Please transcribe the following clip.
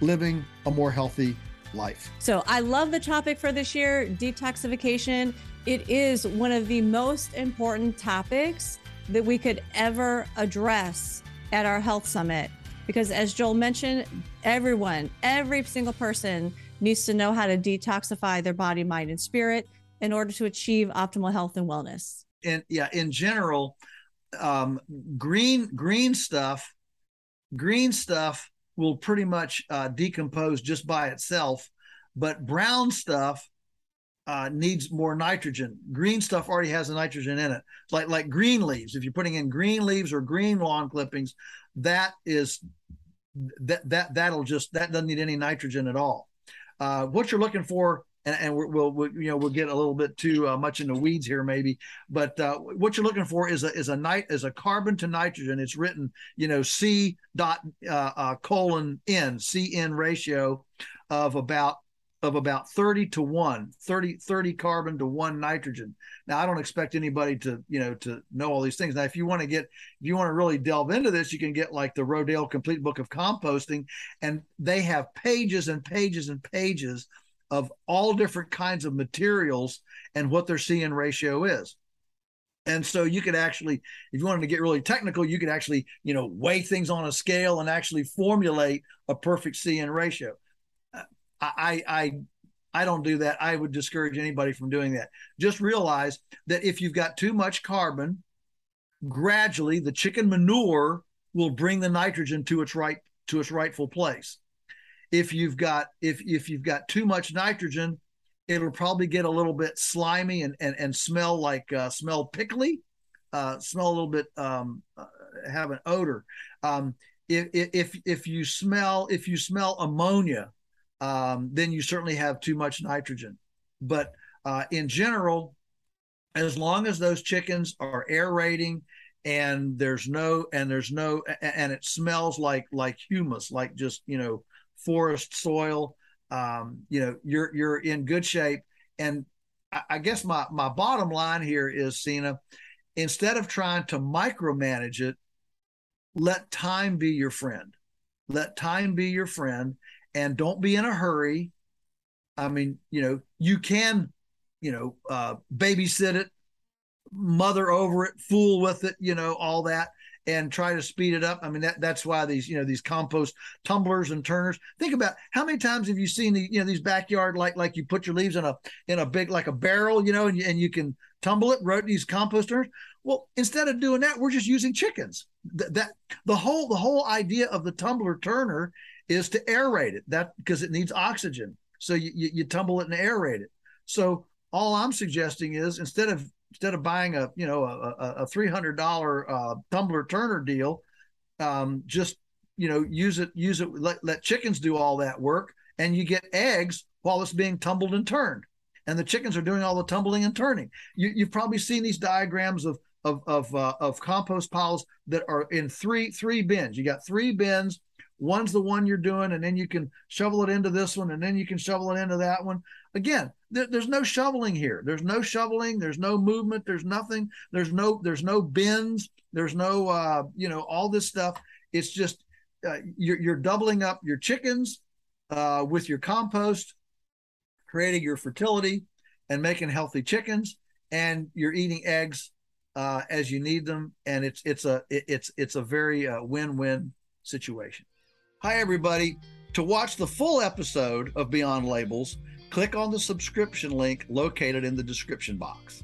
living a more healthy life. So I love the topic for this year detoxification. It is one of the most important topics that we could ever address at our health summit. Because as Joel mentioned, everyone, every single person needs to know how to detoxify their body, mind, and spirit in order to achieve optimal health and wellness. And yeah, in general, um, green green stuff, green stuff will pretty much uh, decompose just by itself. But brown stuff uh, needs more nitrogen. Green stuff already has the nitrogen in it. Like like green leaves. If you're putting in green leaves or green lawn clippings, that is that that that'll just that doesn't need any nitrogen at all. Uh, what you're looking for and, and we will we'll, you know we'll get a little bit too uh, much into weeds here maybe. But uh, what you're looking for is a is a night is a carbon to nitrogen. It's written you know c dot uh, uh colon n c n ratio of about of about 30 to 1 30 30 carbon to 1 nitrogen. Now i don't expect anybody to you know to know all these things. Now if you want to get if you want to really delve into this you can get like the rodale complete book of composting and they have pages and pages and pages of all different kinds of materials and what their CN ratio is. And so you could actually, if you wanted to get really technical, you could actually, you know, weigh things on a scale and actually formulate a perfect CN ratio. Uh, I, I, I don't do that. I would discourage anybody from doing that. Just realize that if you've got too much carbon, gradually the chicken manure will bring the nitrogen to its right to its rightful place if you've got if if you've got too much nitrogen it'll probably get a little bit slimy and and, and smell like uh, smell pickly uh, smell a little bit um, uh, have an odor. Um, if, if if you smell if you smell ammonia um, then you certainly have too much nitrogen. But uh, in general as long as those chickens are aerating and there's no and there's no and it smells like like humus like just you know forest soil. Um, you know, you're you're in good shape. And I, I guess my my bottom line here is, Sina, instead of trying to micromanage it, let time be your friend. Let time be your friend, and don't be in a hurry. I mean, you know, you can, you know, uh, babysit it, mother over it, fool with it, you know, all that and try to speed it up. I mean, that that's why these, you know, these compost tumblers and turners. Think about how many times have you seen the, you know, these backyard like like you put your leaves in a in a big like a barrel, you know, and you, and you can tumble it. Wrote these compost turners. Well, instead of doing that, we're just using chickens. That, that the whole the whole idea of the tumbler turner is to aerate it. That because it needs oxygen. So you, you, you tumble it and aerate it. So all I'm suggesting is instead of instead of buying a you know a, a three hundred dollar uh, tumbler turner deal, um, just you know use it use it let, let chickens do all that work, and you get eggs while it's being tumbled and turned, and the chickens are doing all the tumbling and turning. You, you've probably seen these diagrams of of of uh, of compost piles that are in three three bins. You got three bins. One's the one you're doing, and then you can shovel it into this one, and then you can shovel it into that one. Again, th- there's no shoveling here. There's no shoveling. There's no movement. There's nothing. There's no there's no bins. There's no uh, you know all this stuff. It's just uh, you're you're doubling up your chickens uh, with your compost, creating your fertility, and making healthy chickens, and you're eating eggs uh, as you need them, and it's it's a it's it's a very uh, win-win situation. Hi everybody! To watch the full episode of Beyond Labels, click on the subscription link located in the description box.